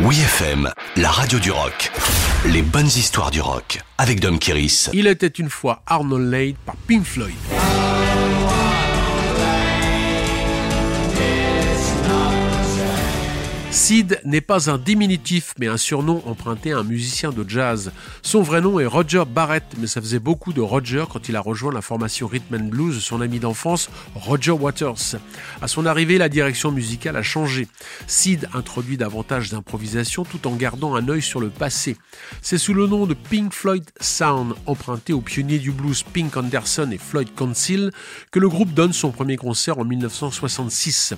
Oui FM, la radio du rock. Les bonnes histoires du rock avec Dom Kiris. Il était une fois Arnold Lane par Pink Floyd. Sid n'est pas un diminutif, mais un surnom emprunté à un musicien de jazz. Son vrai nom est Roger Barrett, mais ça faisait beaucoup de Roger quand il a rejoint la formation Rhythm and Blues de son ami d'enfance, Roger Waters. À son arrivée, la direction musicale a changé. Sid introduit davantage d'improvisation tout en gardant un œil sur le passé. C'est sous le nom de Pink Floyd Sound, emprunté aux pionniers du blues Pink Anderson et Floyd Council, que le groupe donne son premier concert en 1966.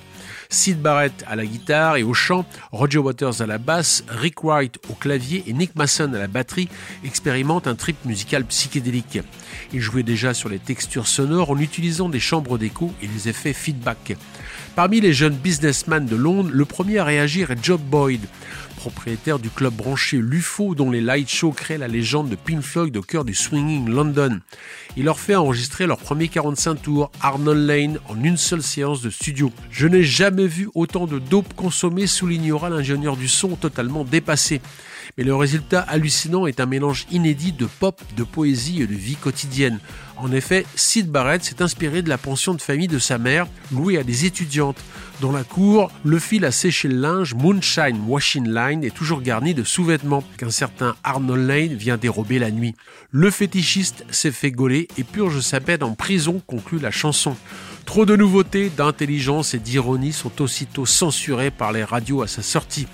Sid Barrett à la guitare et au chant Roger Waters à la basse, Rick Wright au clavier et Nick Mason à la batterie expérimentent un trip musical psychédélique. Ils jouaient déjà sur les textures sonores en utilisant des chambres d'écho et les effets feedback. Parmi les jeunes businessmen de Londres, le premier à réagir est Job Boyd, propriétaire du club branché LUFO dont les light shows créent la légende de Pink Floyd au cœur du swinging London. Il leur fait enregistrer leur premier 45 tours, Arnold Lane, en une seule séance de studio. Je n'ai jamais vu autant de dope consommé, soulignera l'ingénieur du son totalement dépassé. Mais le résultat hallucinant est un mélange inédit de pop, de poésie et de vie quotidienne. En effet, Sid Barrett s'est inspiré de la pension de famille de sa mère, louée à des étudiantes. Dans la cour, le fil à sécher le linge, Moonshine Washing Line, est toujours garni de sous-vêtements qu'un certain Arnold Lane vient dérober la nuit. Le fétichiste s'est fait gauler et purge sa peine en prison, conclut la chanson. Trop de nouveautés, d'intelligence et d'ironie sont aussitôt censurées par les radios à sa sortie.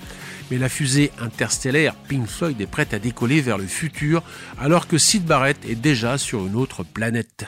Mais la fusée interstellaire Pink Floyd est prête à décoller vers le futur alors que Sid Barrett est déjà sur une autre planète.